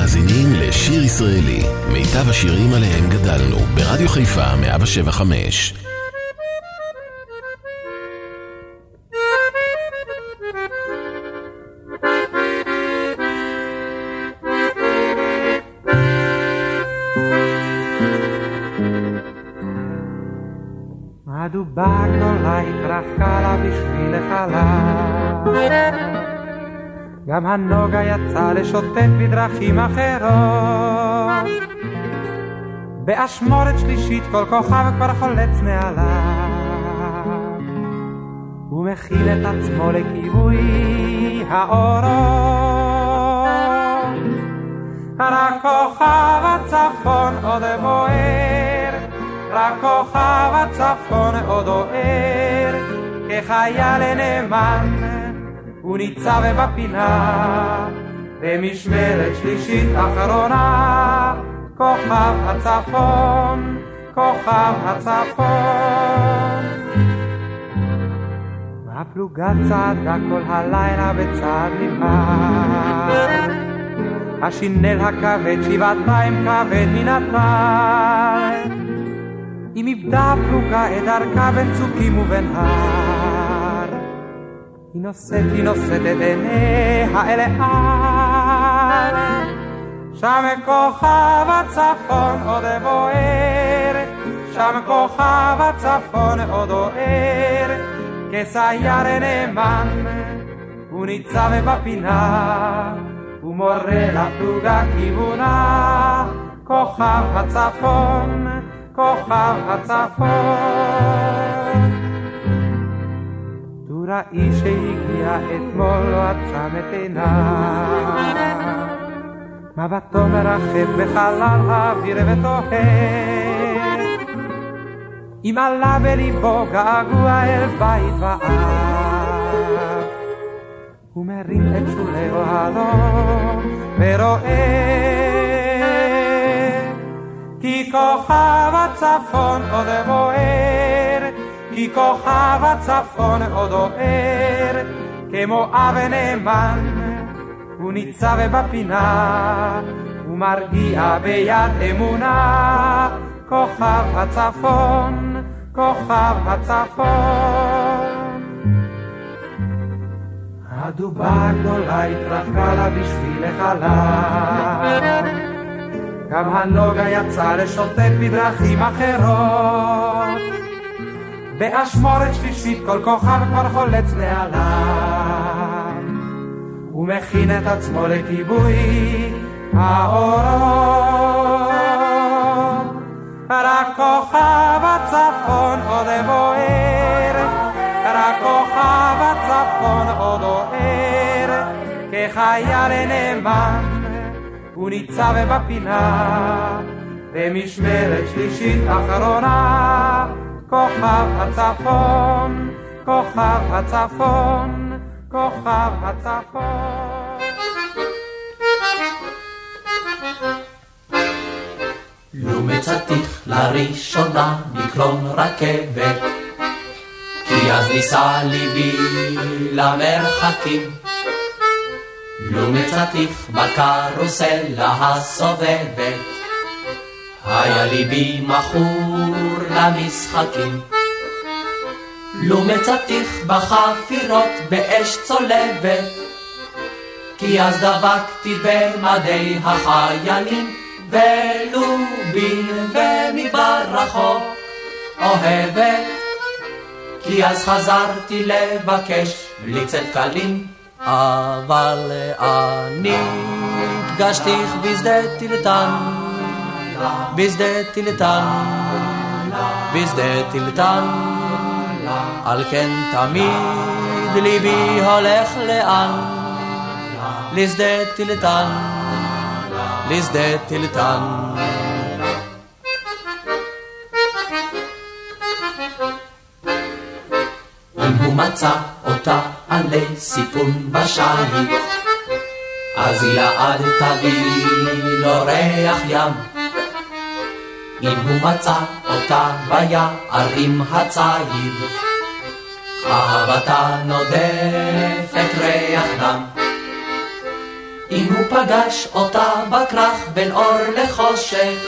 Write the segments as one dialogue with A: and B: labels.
A: מאזינים לשיר ישראלי, מיטב השירים עליהם גדלנו, ברדיו חיפה 175.
B: הדובה גדולה התרחקה לה בשביל החלל גם הנוגה יצא לשוטט בדרכים אחרות. באשמורת שלישית כל כוכב כבר חולץ נעליו, ומכין את עצמו לכיבוי האורות. רק כוכב הצפון עוד בוער, רק כוכב הצפון עוד אוהר, כחייל נאמן הוא ניצב בפינה, במשמרת שלישית אחרונה, כוכב הצפון, כוכב הצפון. הפלוגה צעדה כל הלילה בצעד נמהר, השינל הכבד שבעתיים כבד מן הטל. אם איבדה הפלוגה את דרכה בין צוקים ובין הר. היא נושאת, היא נושאת את עיניה אל העל. שם כוכב הצפון עוד בוער, שם כוכב הצפון עוד אוהר, כסייר נאמן, הוא ניצב בפינה, הוא מורה לפלוגה כיוונה, כוכב הצפון, כוכב הצפון. ראי שהגיע אתמול לא עצם את עיניו. מבטו מרחב בחלל האוויר ותוהה. אם עלה בליבו געגוע אל בית ואב. הוא מרים את שולי אוהלו ורואה כי כוכב הצפון עוד בוער כי כוכב הצפון עוד אוהר, כמו אבן נאמן, הוא ניצב בפינה, הוא מרגיע ביד אמונה, כוכב הצפון, כוכב הצפון. הדובה הגדולה התרחקה לה בשביל החלל, גם הנוגה יצא לשוטט בדרכים אחרות. באשמורת שלישית כל כוכב כבר חולץ נעליו. ומכין את עצמו לכיבוי האורות. רק כוכב הצפון עוד בוער רק כוכב הצפון עוד אוהר כחייל נאמן הוא ניצב בפינה במשמרת שלישית אחרונה כוכב הצפון, כוכב הצפון, כוכב הצפון.
C: לו מצאתיך לראשונה מקלון רכבת, כי אז ניסה ליבי למרחקים. לו מצאתיך בקרוסלה הסובבת, היה ליבי מכור למשחקים. לו מצאתיך בחפירות באש צולבת, כי אז דבקתי במדי החיילים, ולובין ומדבר רחוק אוהבת, כי אז חזרתי לבקש בלי צדקלים, אבל אני פגשתיך בשדה טילטן, בשדה טילטן. בשדה טילטן. על כן תמיד ליבי הולך לאן? לשדה טילטן, לשדה טילטן. אם הוא מצא אותה עלי סיפון בשיט, אז יעד תביא לו ריח ים. אם הוא מצא אותה ביערים הצעיר, אהבתה נודפת ריח דם. אם הוא פגש אותה בכרך בין אור לחושך,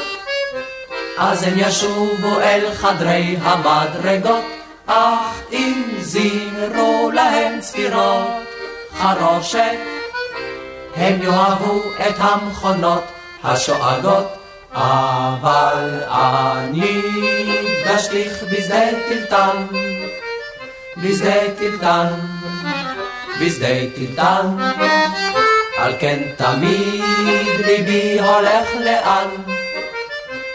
C: אז הם ישובו אל חדרי המדרגות, אך אם זימרו להם צפירות חרושת, הם יאהבו את המכונות השואגות, אבל אני גשתיך בשדה טלטן, בשדה טלטן, בשדה טלטן. על כן תמיד ליבי הולך לאן?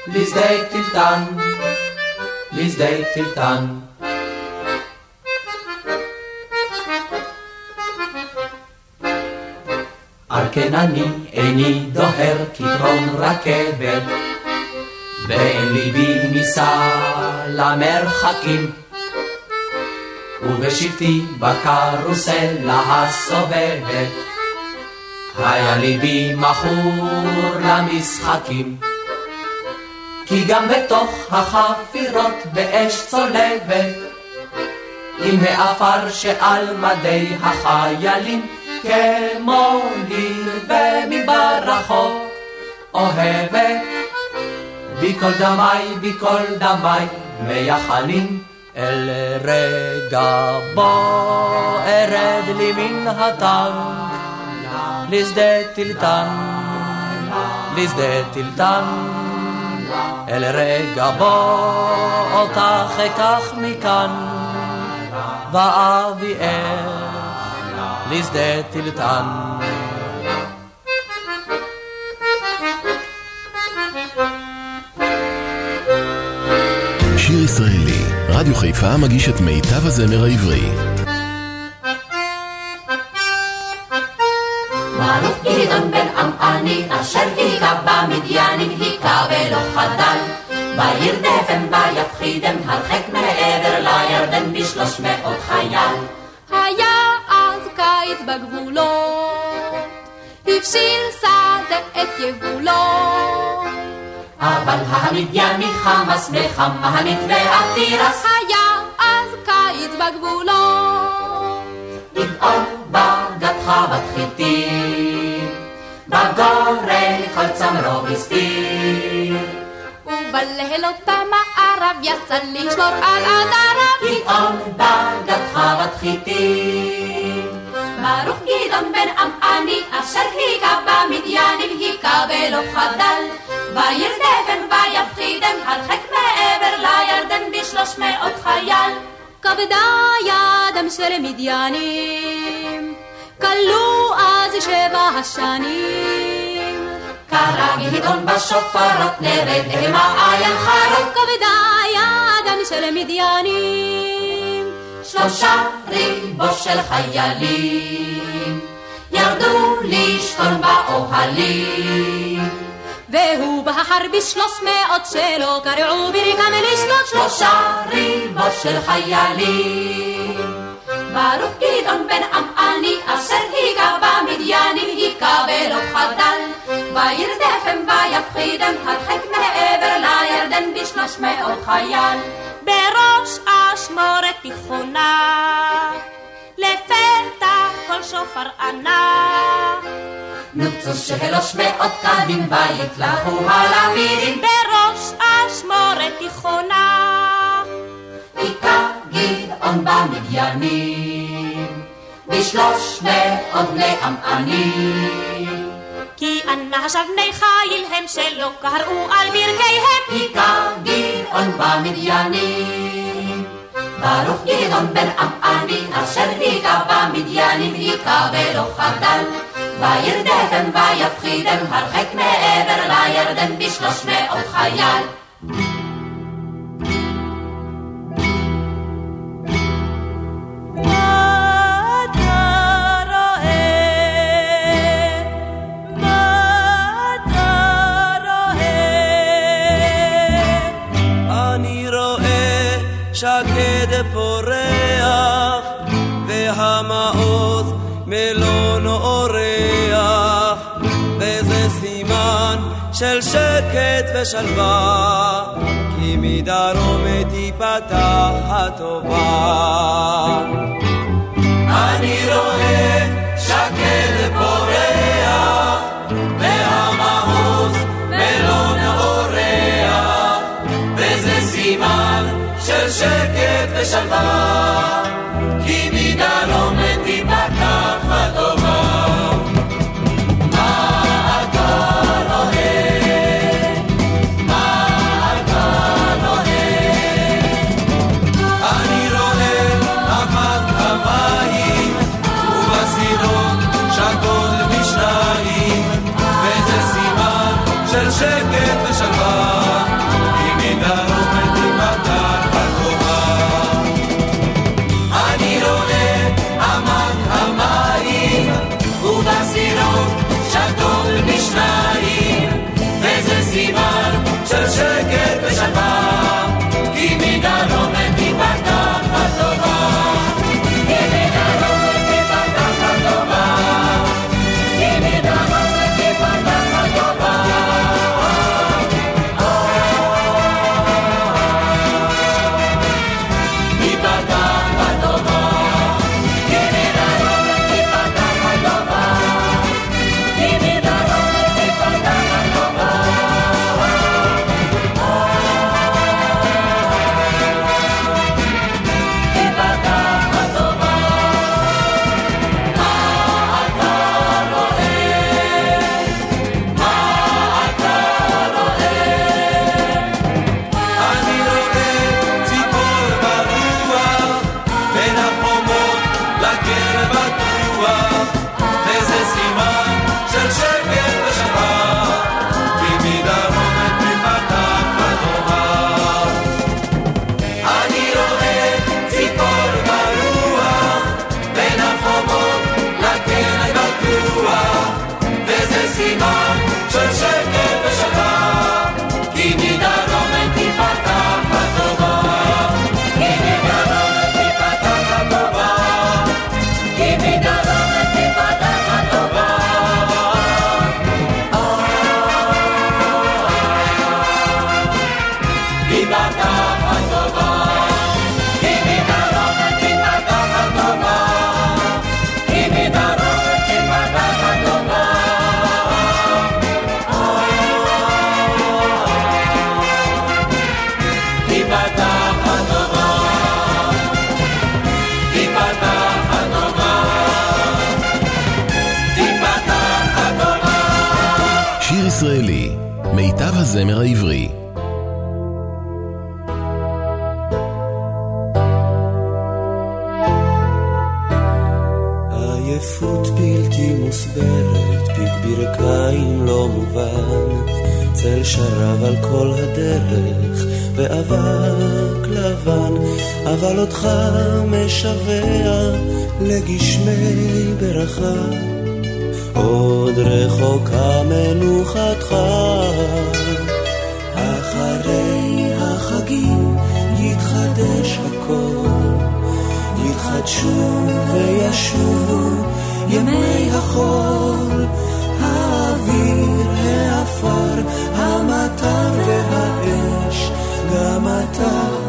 C: לשדה טלטן, לשדה טלטן. כן אני איני דוהר כתרון רכבת, ואין ליבי נישא למרחקים. ובשבתי בקרוסלה הסובבת, היה ליבי מכור למשחקים. כי גם בתוך החפירות באש צולבת, עם העפר שעל מדי החיילים, כמו ליר ומדבר רחוק, אוהבת. בכל דמי, בכל דמי, מייחלים אל רגע בו ארד לי מן הטנק. לשדה טילטן, לשדה טילטן, אל רגע בו אותך אקח מכאן, ואביאך לשדה טילטן.
A: שיר ישראלי, רדיו חיפה מגיש את מיטב הזמר העברי.
D: גדעון בן עמעני, אשר היכה במדיינים, היכה ולא חדל. וירדפם ויפחידם הרחק מעבר לירדן בשלוש מאות חייל.
E: בגבולות, הפשיר שדה את יבולות.
D: אבל המדייני חמאס וחמנית והתירס
E: היה אז קיץ בגבולות.
D: גדעון בגד חוות חיטים בגורן כל צמרו הסתיר.
E: ובלילות במערב יצא לשמור על עדריו.
D: גדעון בגד חוות חיטים. ברוך גדעון בן עמעני אשר היכה במדיינים היכה ולא חדל. וירדפם ויפחידם הרחק מעבר לירדן בשלוש מאות חייל.
E: כבדה ידם של מדיינים, כלו אז שבע השנים.
D: קרא גדעון בשופרות נרד המה עין חרוד.
E: כבדה ידם של מדיינים,
D: שלושה ריבו של חיילים ירדו לשכון באוהלים.
E: והוא בחר בשלוש מאות שלא קרעו ברכם לשתות
D: שלושה ריבו של חיילים. ברוך גדעון בן עמעני אשר היכה במדיינים היכה ולא חדל. וירדפם ויפחידם הרחק מעבר לירדן בשלוש מאות חייל.
E: בראש אשמורת תיכונה, לפתע כל שופר ענק.
D: נוצו שלוש מאות קדים ויתלכו הלמידים.
E: בראש אשמורת תיכונה,
D: היכה גדעון במדיינים בשלוש מאות בני עמענים.
E: כי אנה עכשיו בני חיל הם שלא קראו על ברכיהם.
D: היכה גדעון במדיינים ברוך גדעון בן עמעני אשר היכה במדיינים היכה ולא חדל. וירדפם ויפחידם הרחק מעבר לירדן בשלוש מאות חייל.
F: של שקט ושלווה, כי מדרום תיפתח הטובה. אני רואה שקד פורח,
G: והמעוז ולא אורח, וזה סימן של שקט ושלווה. הולך באבק לבן, אבל אותך משווע לגשמי ברכה. עוד רחוקה מנוחתך, אחרי החגים יתחדש הכל, יתחדשו וישובו ימי החול, האוויר, העפר, המטר matter.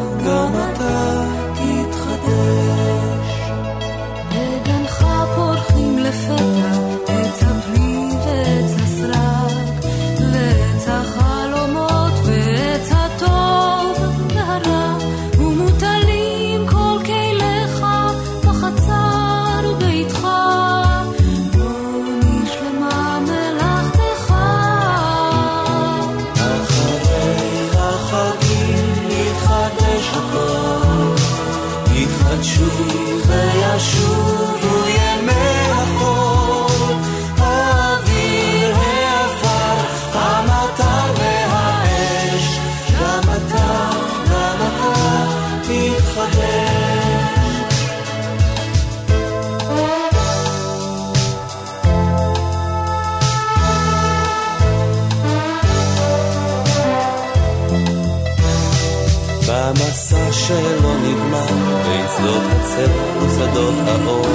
G: נקודות האור,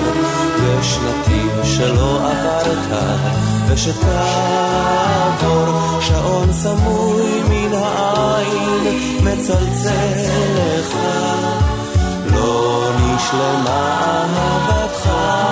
G: יש נתיב שלא עברת, ושתעבור שעון סמוי מן העין, מצלצל לך, לא נשלמה אהבתך.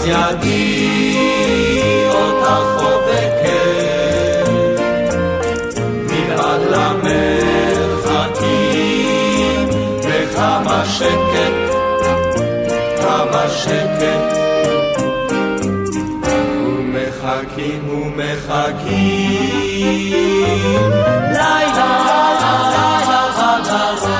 H: ואז יגיע אותך חובקת, מבעד למרחקים, וכמה שקט, כמה שקט. ומחכים ומחכים, לילה, לילה חדשות.
C: ישראלי,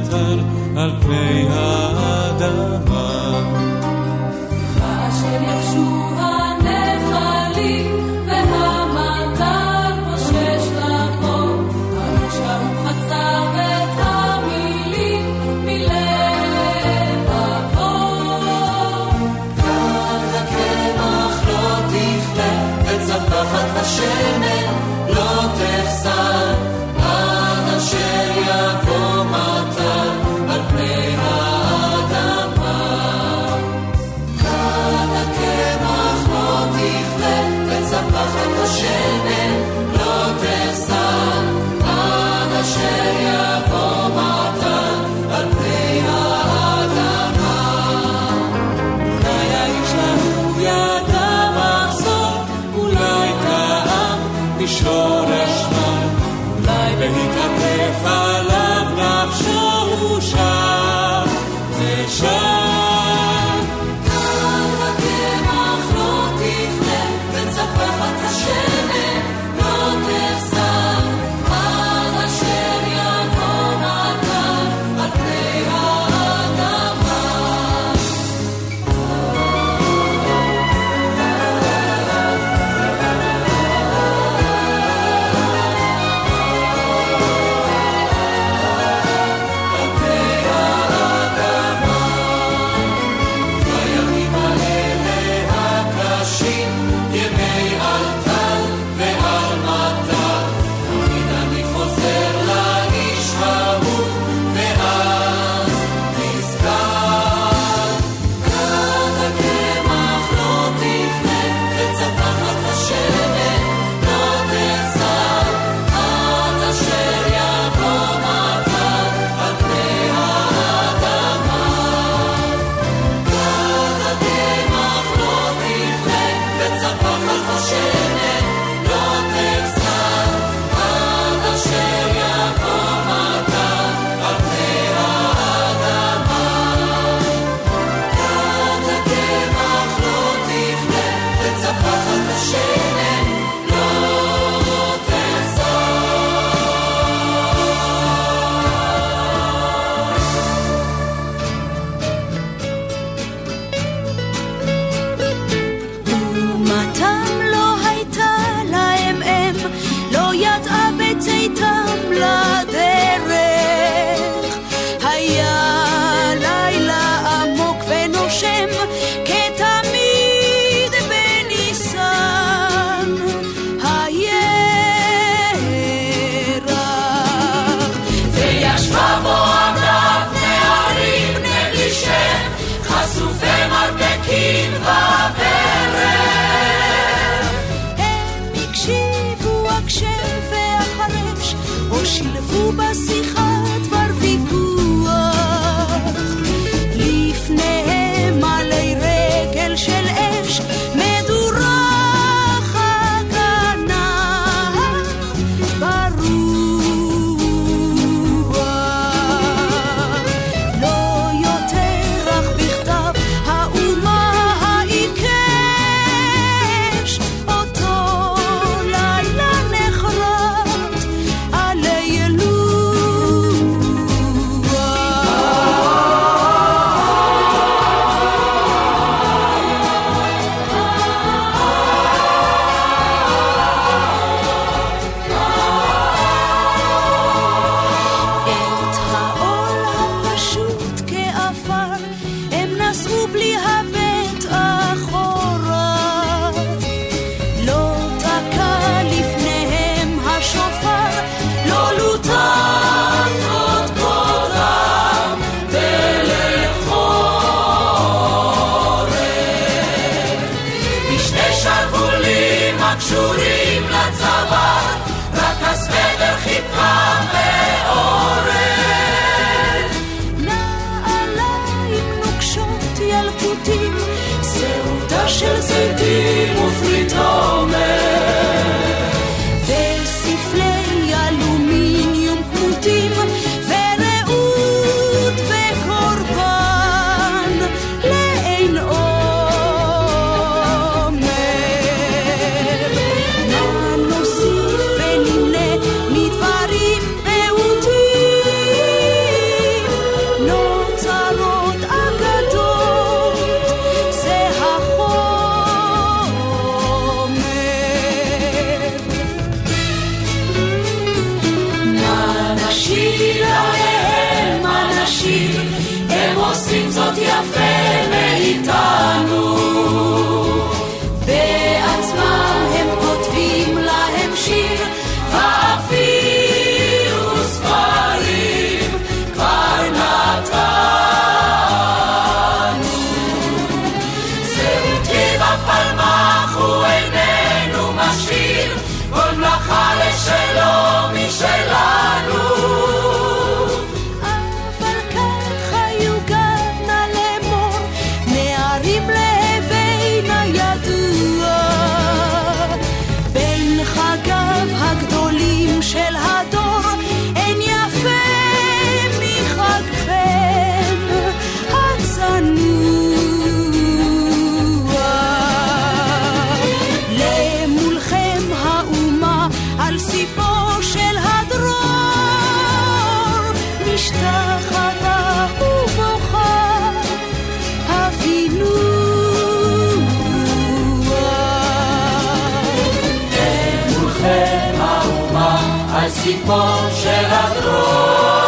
H: מטר על פני האדמה.
I: כאשר יבשו
J: על סיפו של הדרור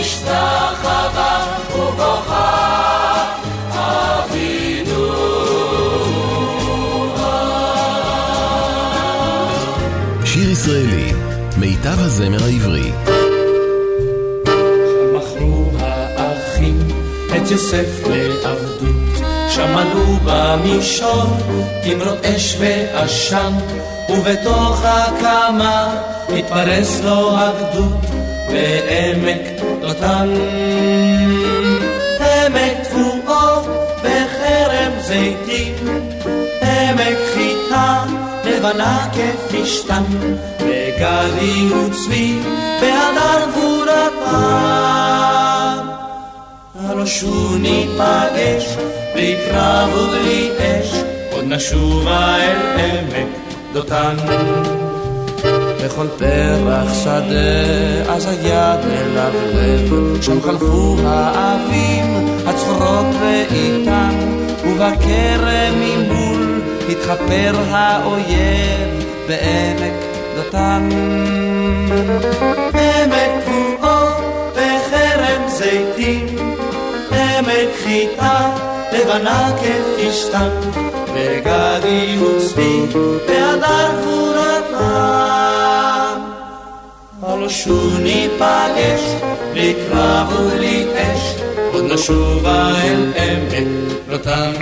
J: משתחווה ובוכה
A: שיר ישראלי, מיטב הזמר העברי.
F: מכרו האחים את יוסף לעבדות, שמענו במישור תמרות אש ועשן, ובתוך הקמה התפרס לו הגדוד בעמק דותן. עמק תבואו בחרם זיתים, עמק חיטה לבנה כפשתן, וגדי וצבי בהדר גבורתם. הלא שוב ניפגש, בלי קרב ובלי אש, עוד נשובה אל עמק דותן. בכל פרח שדה, אז היד מלבלב, שם חלפו האבים, הצחורות ואיתן, ובכרם ממול התחפר האויב בעמק דותן. עמק תבואו בחרם זיתים, עמק חיטה לבנה כפשתן, וגדי וצבי בהדר גבורתם. שוב ניפגש, בלי קרב ובלי אש, עוד נשובה אל עמק דותן.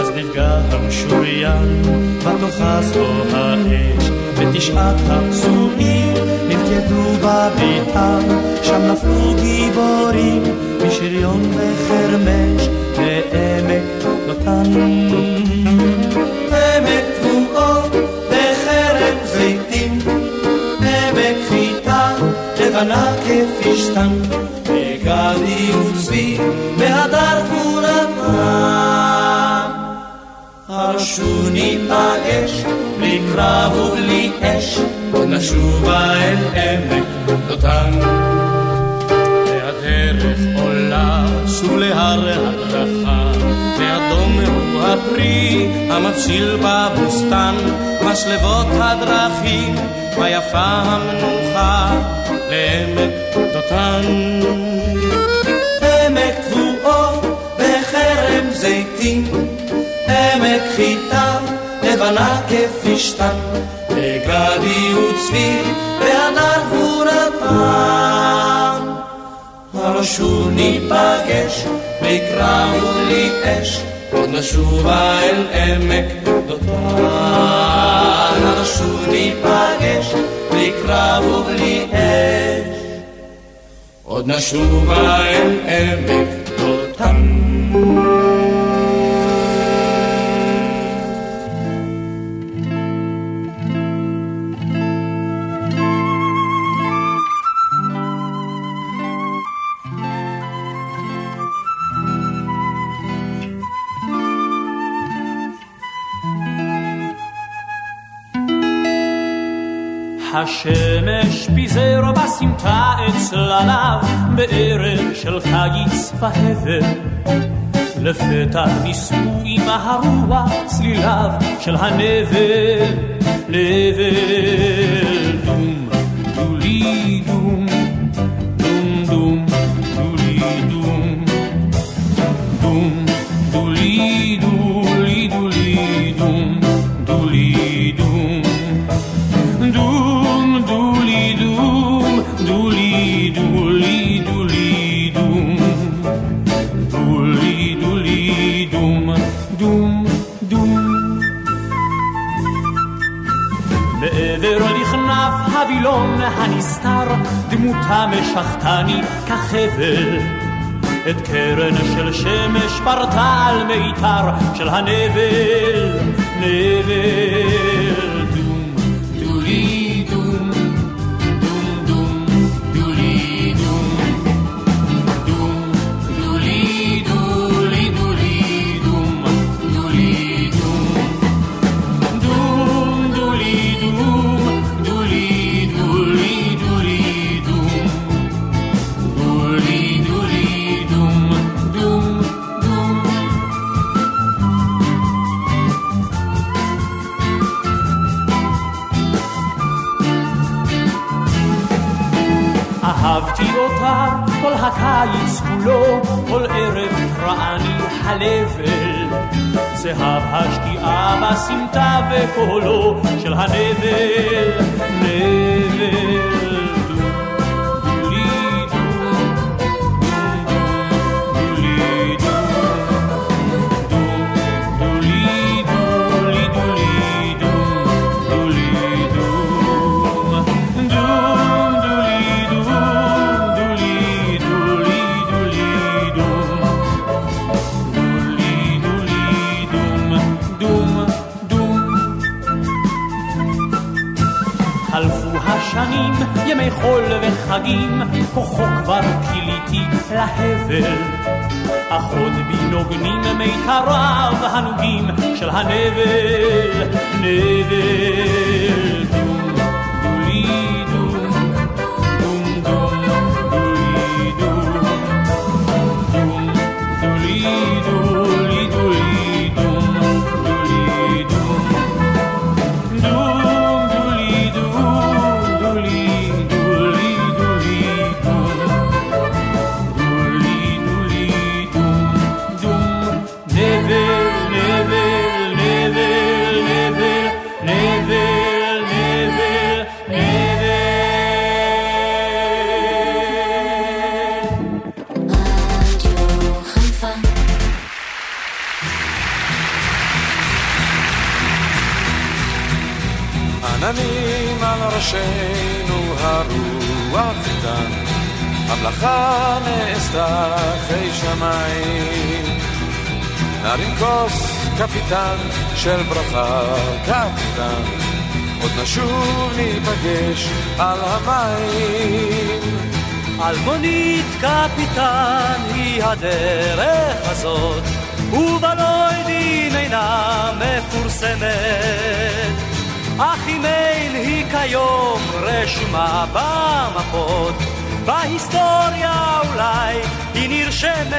F: אז נפגע המשוריין, בתוכה זו האש, ותשעת הפצועים נלכדו בביתם, שם נפלו גיבורים משריון וחרמש לעמק דותן. לבנה כפשתן, וגדי וצבי והדר גבורתם. הרשו ניפגש בלי קרב ובלי אש, עוד נשובה אל עמק דותן. והדרך עולה שוב להר הדרכה, ואדום הוא הפרי המבשיל בבוסתן, משלבות הדרכים, ויפה המנוחה לעמק דותן. עמק תבואות וחרם זיתים, עמק חיטה לבנה כפשתן, וגדי וצבי והדר גבורתם. הרשו ניפגש, בלי קרב ובלי אש, עוד נשובה אל עמק דותן. הרשו ניפגש, עוד נשובה אל עמק דותן.
K: השמש פיזר בסמטה צלליו בערב של קיץ והבל. לפתע ניסו עם הרוח צליליו של הנבל, נבל דום, דמותה משכתני כחבל. את קרן של שמש פרתה על מיתר של הנבל נבל בסמטה
L: עננים ראשינו הרוח איתן, המלאכה נעשתה חי שמיים. נרים כוס קפיטן של ברכה, קפיטן, עוד נשוב ניפגש על המים.
G: אלמונית קפיטן היא הדרך הזאת, ובלוידין אינה מפורסמת. אך אם אין היא כיום רשומה במפות, בהיסטוריה אולי היא נרשמת.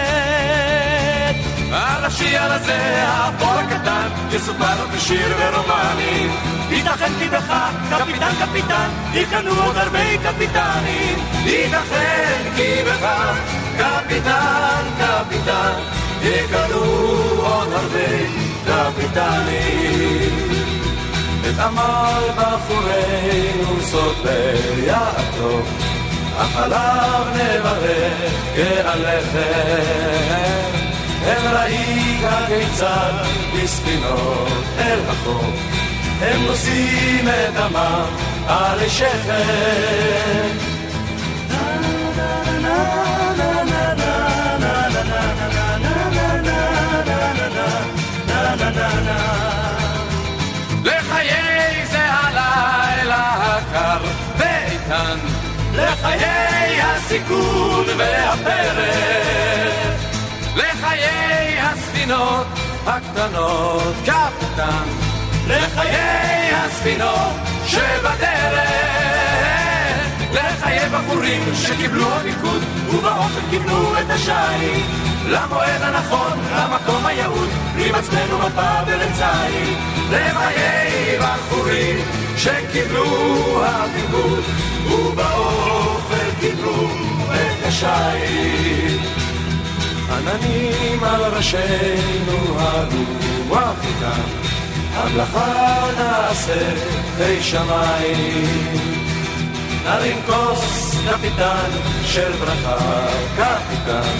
L: על השיר הזה, האפור הקטן, יסופר בשיר ורומנים. ייתכן כי בך, קפיטן קפיטן, יקנו עוד הרבה קפיטנים. ייתכן כי בך, קפיטן קפיטן, יקנו עוד הרבה קפיטנים. את עמל בחורינו סוד ביעקב, אך עליו נברך כעליכם. הם ראית כיצד בספינות אל החוף, הם נושאים את דמם על שכם. לחיי הסיכון והפרק. לחיי הספינות הקטנות, קפטן, לחיי הספינות שבדרך, לחיי בחורים שקיבלו הפיקוד ובאופן קיבלו את השיט, למועד הנכון, למקום היעוד, עם עצמנו מפה ולצייד, לחיי בחורים שקיבלו הפיקוד ובאופן קיבלו את השיט. עננים על ראשינו הרוח איתם, המלאכה נעשה חי שמיים. נרים כוס קפיטן של ברכה, קפיטן,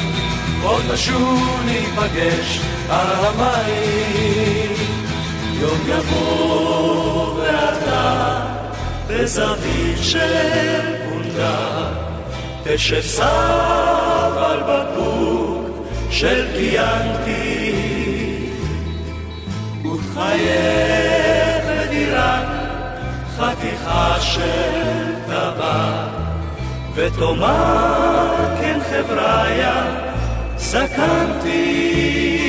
L: עוד נשוב ניפגש על המים. יום יבוא ואתה בזווית של פונדה, תשב סב על בקבוק של קיינתי ותחייך לדירת חתיכה של טבק ותאמר כן חבריה זקנתי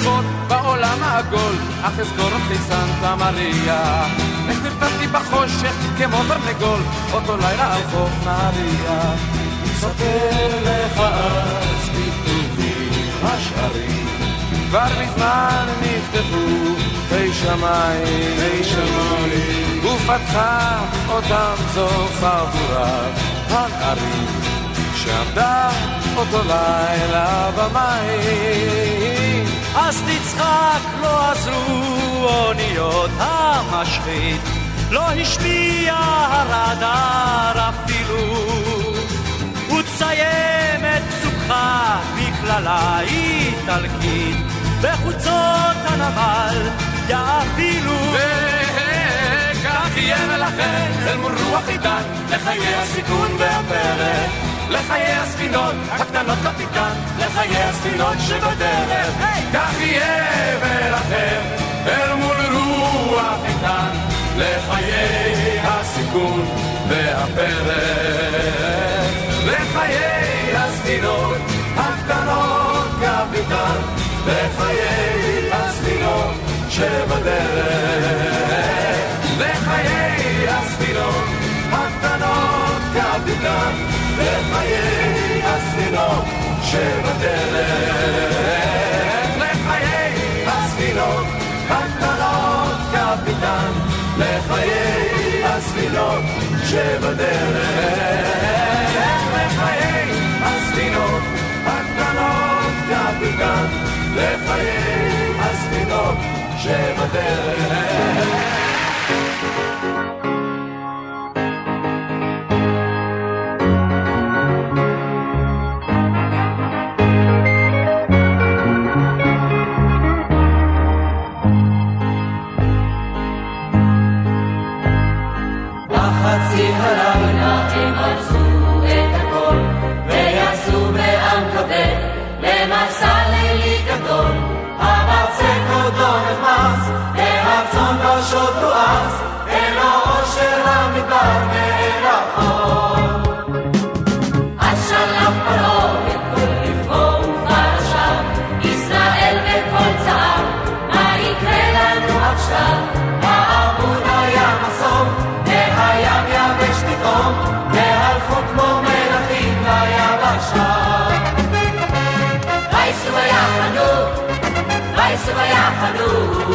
L: רבות בעולם העגול, אך אזכור אותי סנטה מריה. איך נרתמתי בחושך כמו תרנגול, אותו לילה על חוף נהריה. ספר לך אז כתובים השערים, כבר מזמן נכתבו פי שמיים, פי שמיים, ופתחה אותם זו חבורת הנערים, שעמדה אותו לילה במים. אז תצחק, לא עזרו אוניות המשחית, לא השמיע הרדאר אפילו. ותסיים את פסוקך בקללה איטלקית, בחוצות הנמל יאפילו. וכך יהיה ולכן אל מול רוח איתן, לחיי הסיכון והפרק. לחיי הספינות הקטנות קפיטן, לחיי הספינות שבדרך, כך יהיה ולכם אל מול רוח איתן, לחיי הסיכון והפרק, לחיי הספינות הקטנות קפיטן, לחיי הספינות שבדרך, לחיי הספינות הקטנות קפיטן לחיי הספינות שבדרך, לחיי הספינות הקטנות קפיטן, לחיי הספינות שבדרך, לחיי הספינות הקטנות קפיטן, לחיי הספינות שבדרך.
D: ובלילה הם עשו את הכל, ויצאו בעם כבד, למסע לילי גדול. המרצה
L: כבודו נכנס, הרצון לא שוטו
D: אז,
L: ולא אושר המדבר.
D: וייסעו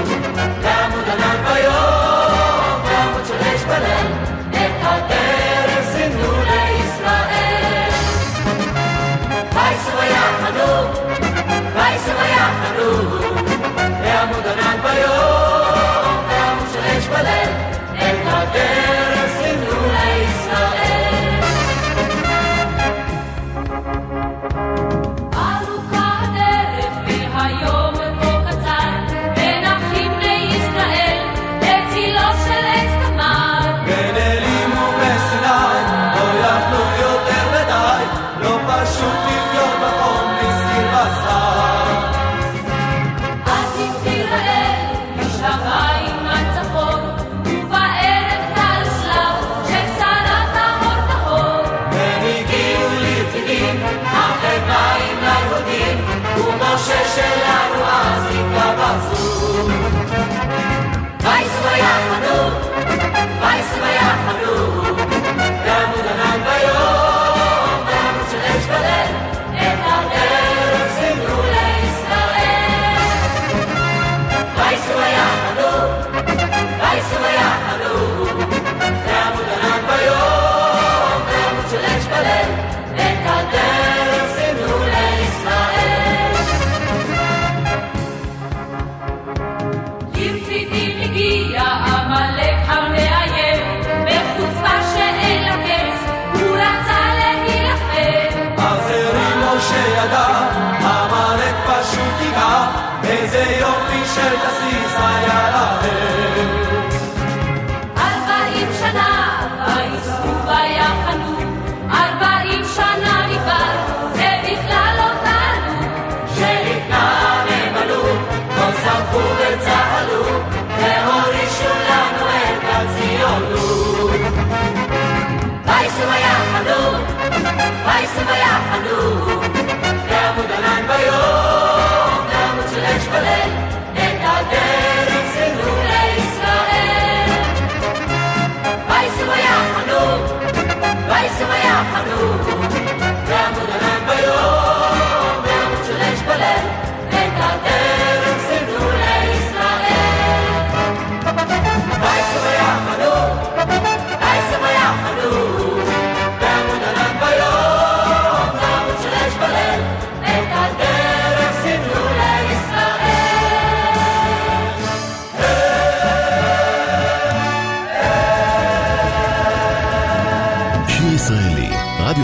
A: Simba Yahanu.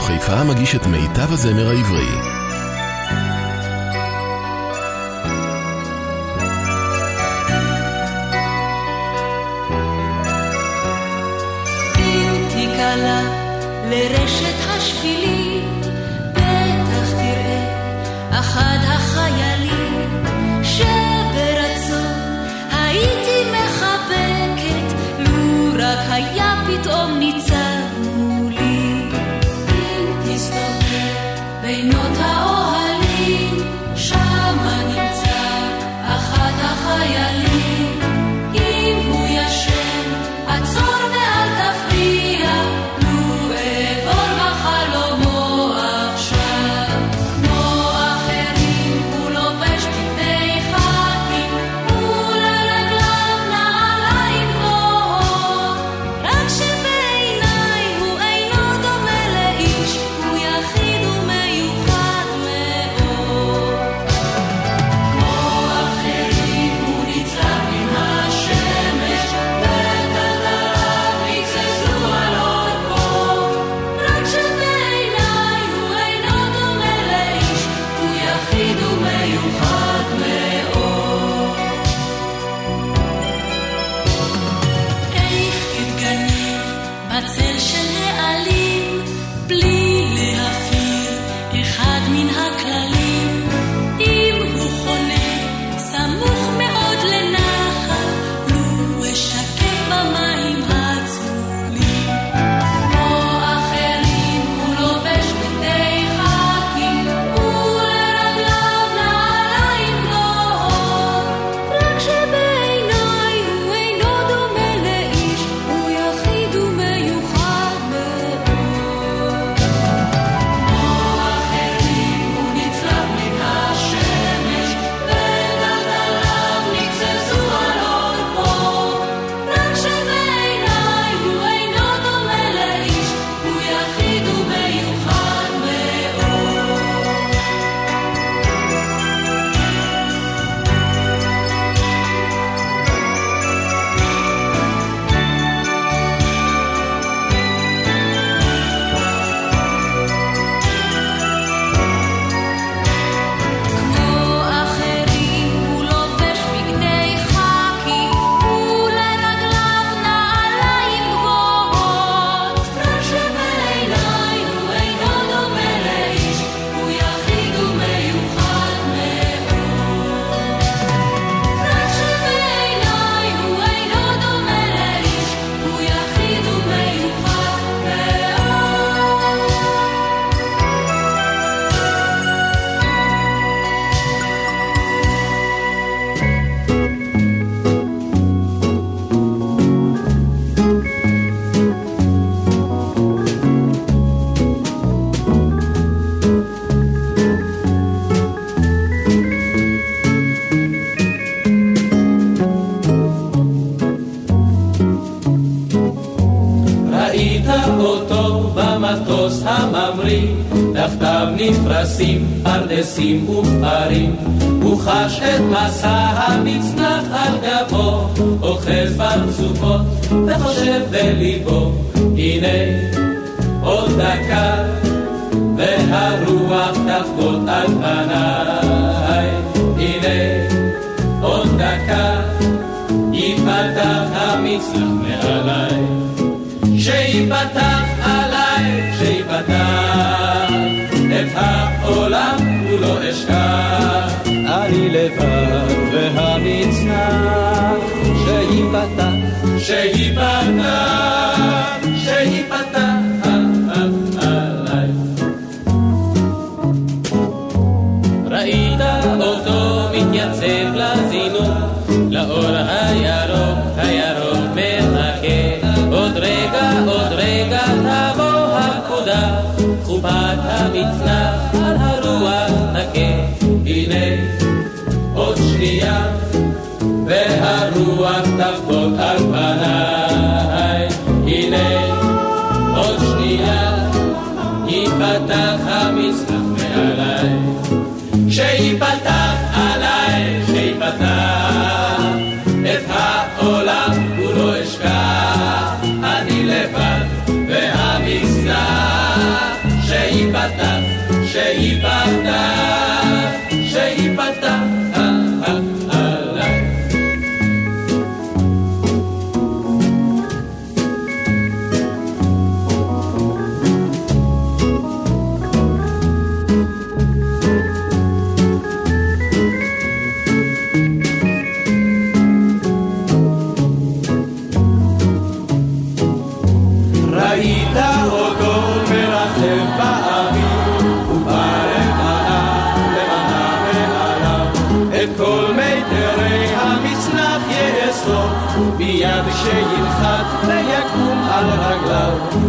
A: חיפה מגיש את מיטב הזמר העברי.
J: נשים וגברים, הוא
F: חש את מסע המצנח על גבו, אוחז ברצופות וחושב בליבו, הנה Σε γη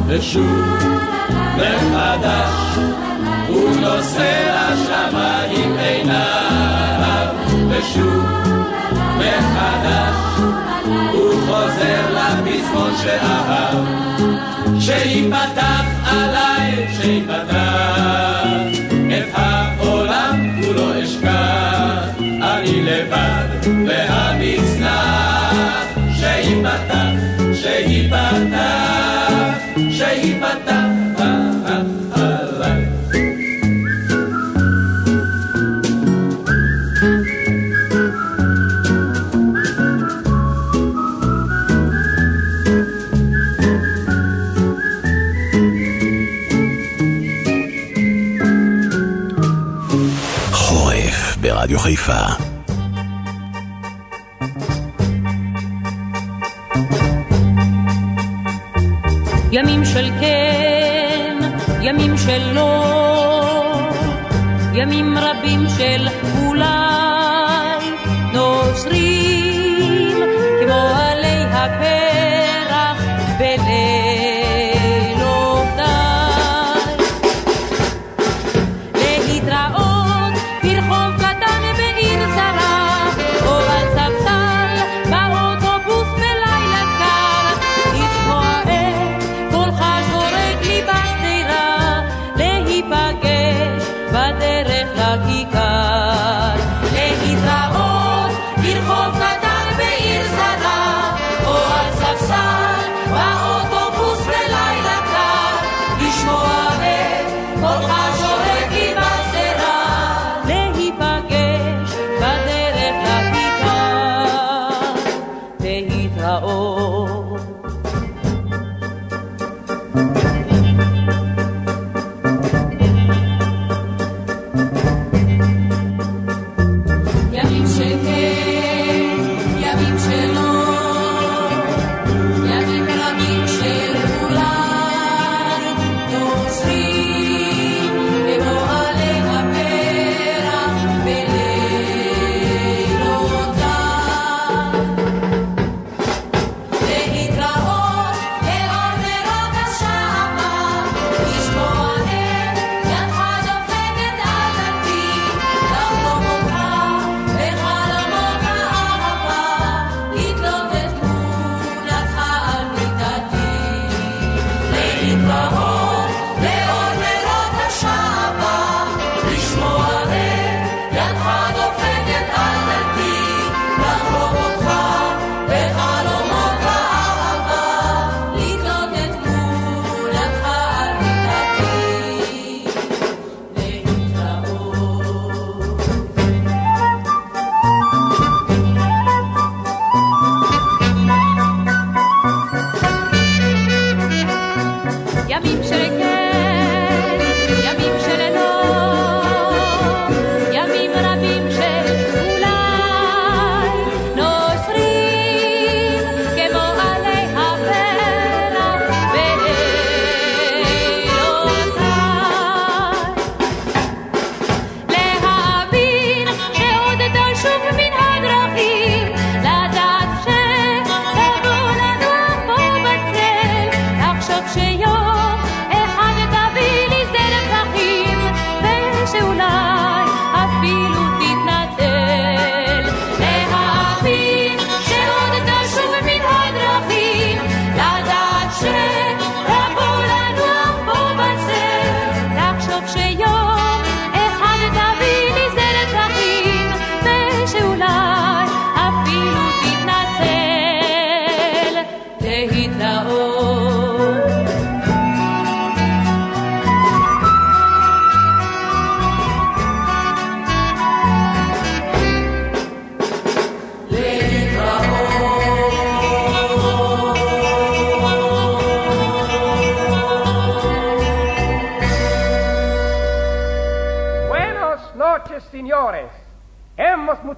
F: ושוב מחדש הוא נוסע שמה עם עיניו ושוב מחדש הוא חוזר לפזמון שאהב שייפתח עליי
A: שייפתח חיפה.
M: ימים של כן, ימים של לא, ימים רבים של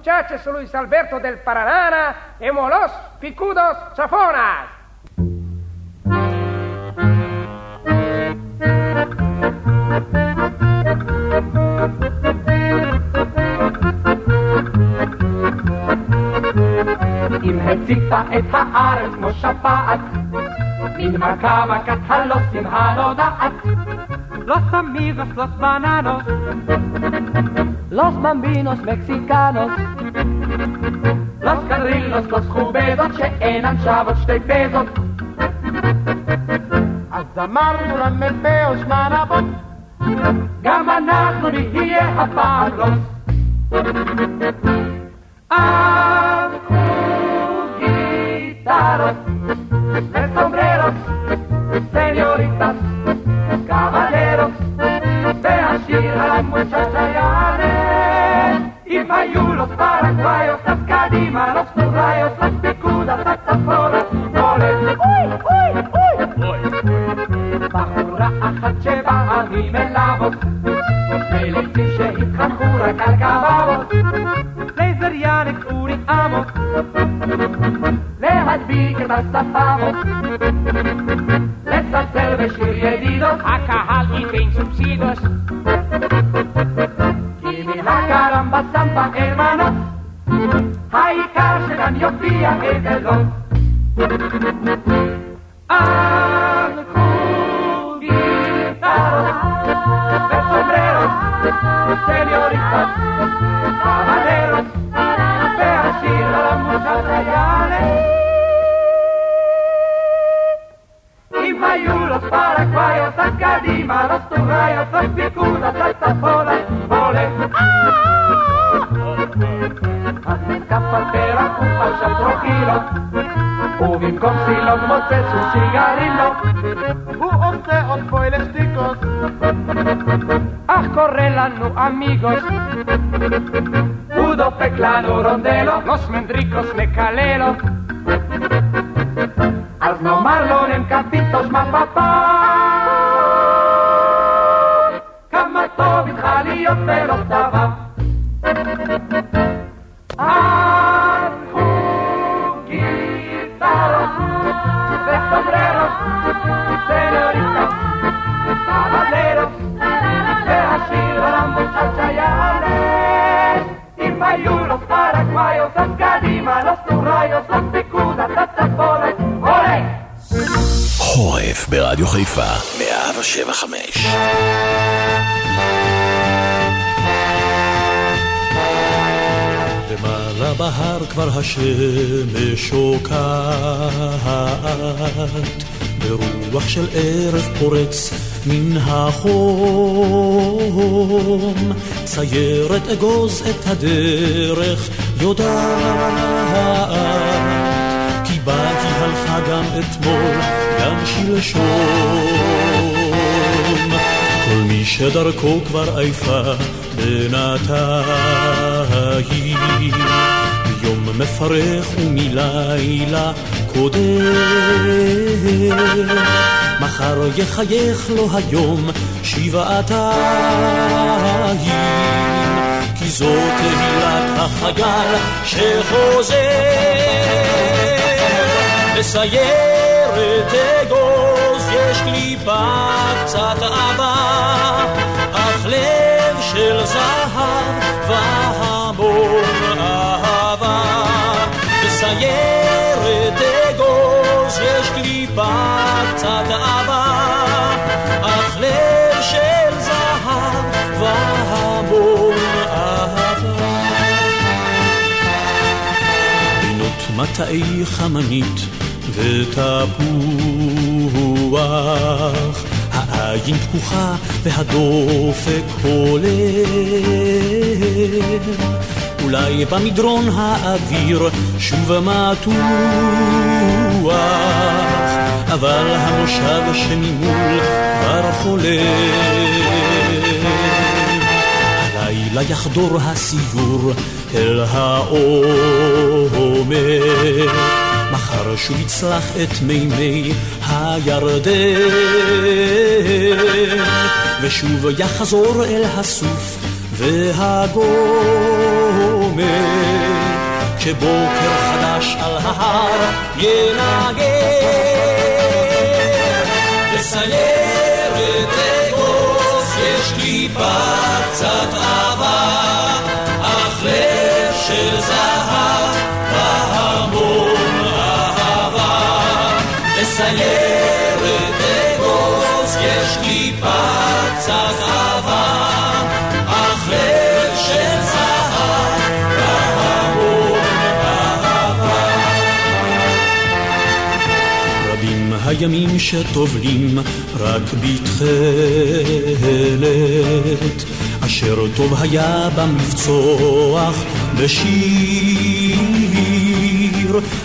N: Hemos muchachos Luis Alberto del Paraná, hemos los picudos zafonas.
B: אם הציפה את הארץ כמו שפעת, נדמקה מכת הלוסים הנודעת.
O: Los amigos, los bananos,
B: los bambinos mexicanos, Los חובדות שאינן שוות שתי פזות.
P: אז אמרנו למ"פ ושמן אבות,
B: גם אנחנו נהיה לא. אז guitarras, sombreros, señoritas, caballeros, והשיר על המוצ'צ'ה יעלה. אם היו los paraguayos,
O: Amo,
B: להדביק את השפרות, לצלצל בשיר ידידות,
O: הקהל ייתן סובסידוס,
B: כי מן הקרמבה סמבה אין מנוס, העיקר שכאן יופיע אגדות. אז peso un cigarrillo, u once os poelesticos, a correlan no amigos, udo peclano rondelo, los
N: mendricos
B: me calelo, al no marlon en capitos
A: ma papá, חיפה, 175.
K: למעלה בהר כבר השמש שוקעת, ברוח של ערב פורץ מן החום, ציירת אגוז את הדרך יודעת, הלכה גם אתמול, גם שלשום. כל מי שדרכו כבר עייפה בינתיים, מיום מפרך ומלילה קודם, מחר יחייך לו היום שבעתיים, כי זו תהילת החייל שחוזר. בסיירת אגוז יש קליפה קצת עבה, אך לב של זהב והמון אהבה. בסיירת אגוז יש קליפה קצת עבה, אך לב של זהב והמון אהבה. מטעי חמנית ותפוח, העין פקוחה והדופק הולם. אולי במדרון האוויר שוב מתוח, אבל המושב שממול כבר חולם. הלילה יחדור הסיור אל העומר. מחר שוב יצלח את מימי הירדן, ושוב יחזור אל הסוף והגומר, כשבוקר חדש על ההר ינגן. הימים שטובלים רק בתכלת, אשר טוב היה במבצוח בשיר,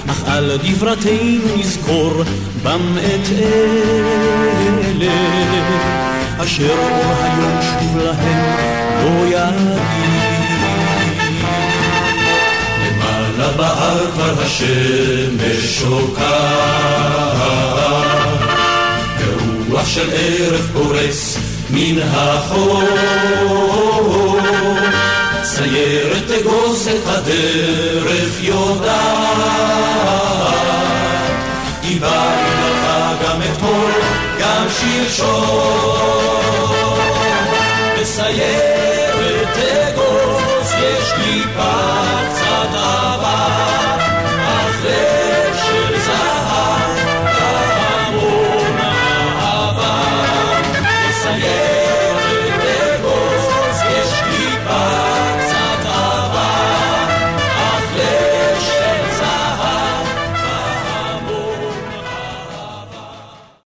K: אך על דברתנו נזכור בם את אלה, אשר אור היום שוב להם לא יגיד.
F: למעלה בהר כבר השמש שוקעת, ורוח של ערב פורס מן החור. סיירת אגוז את הדרך יודעת, קיבלנו לך גם אתמול, גם שלשום. בסיירת אגוז יש קליפה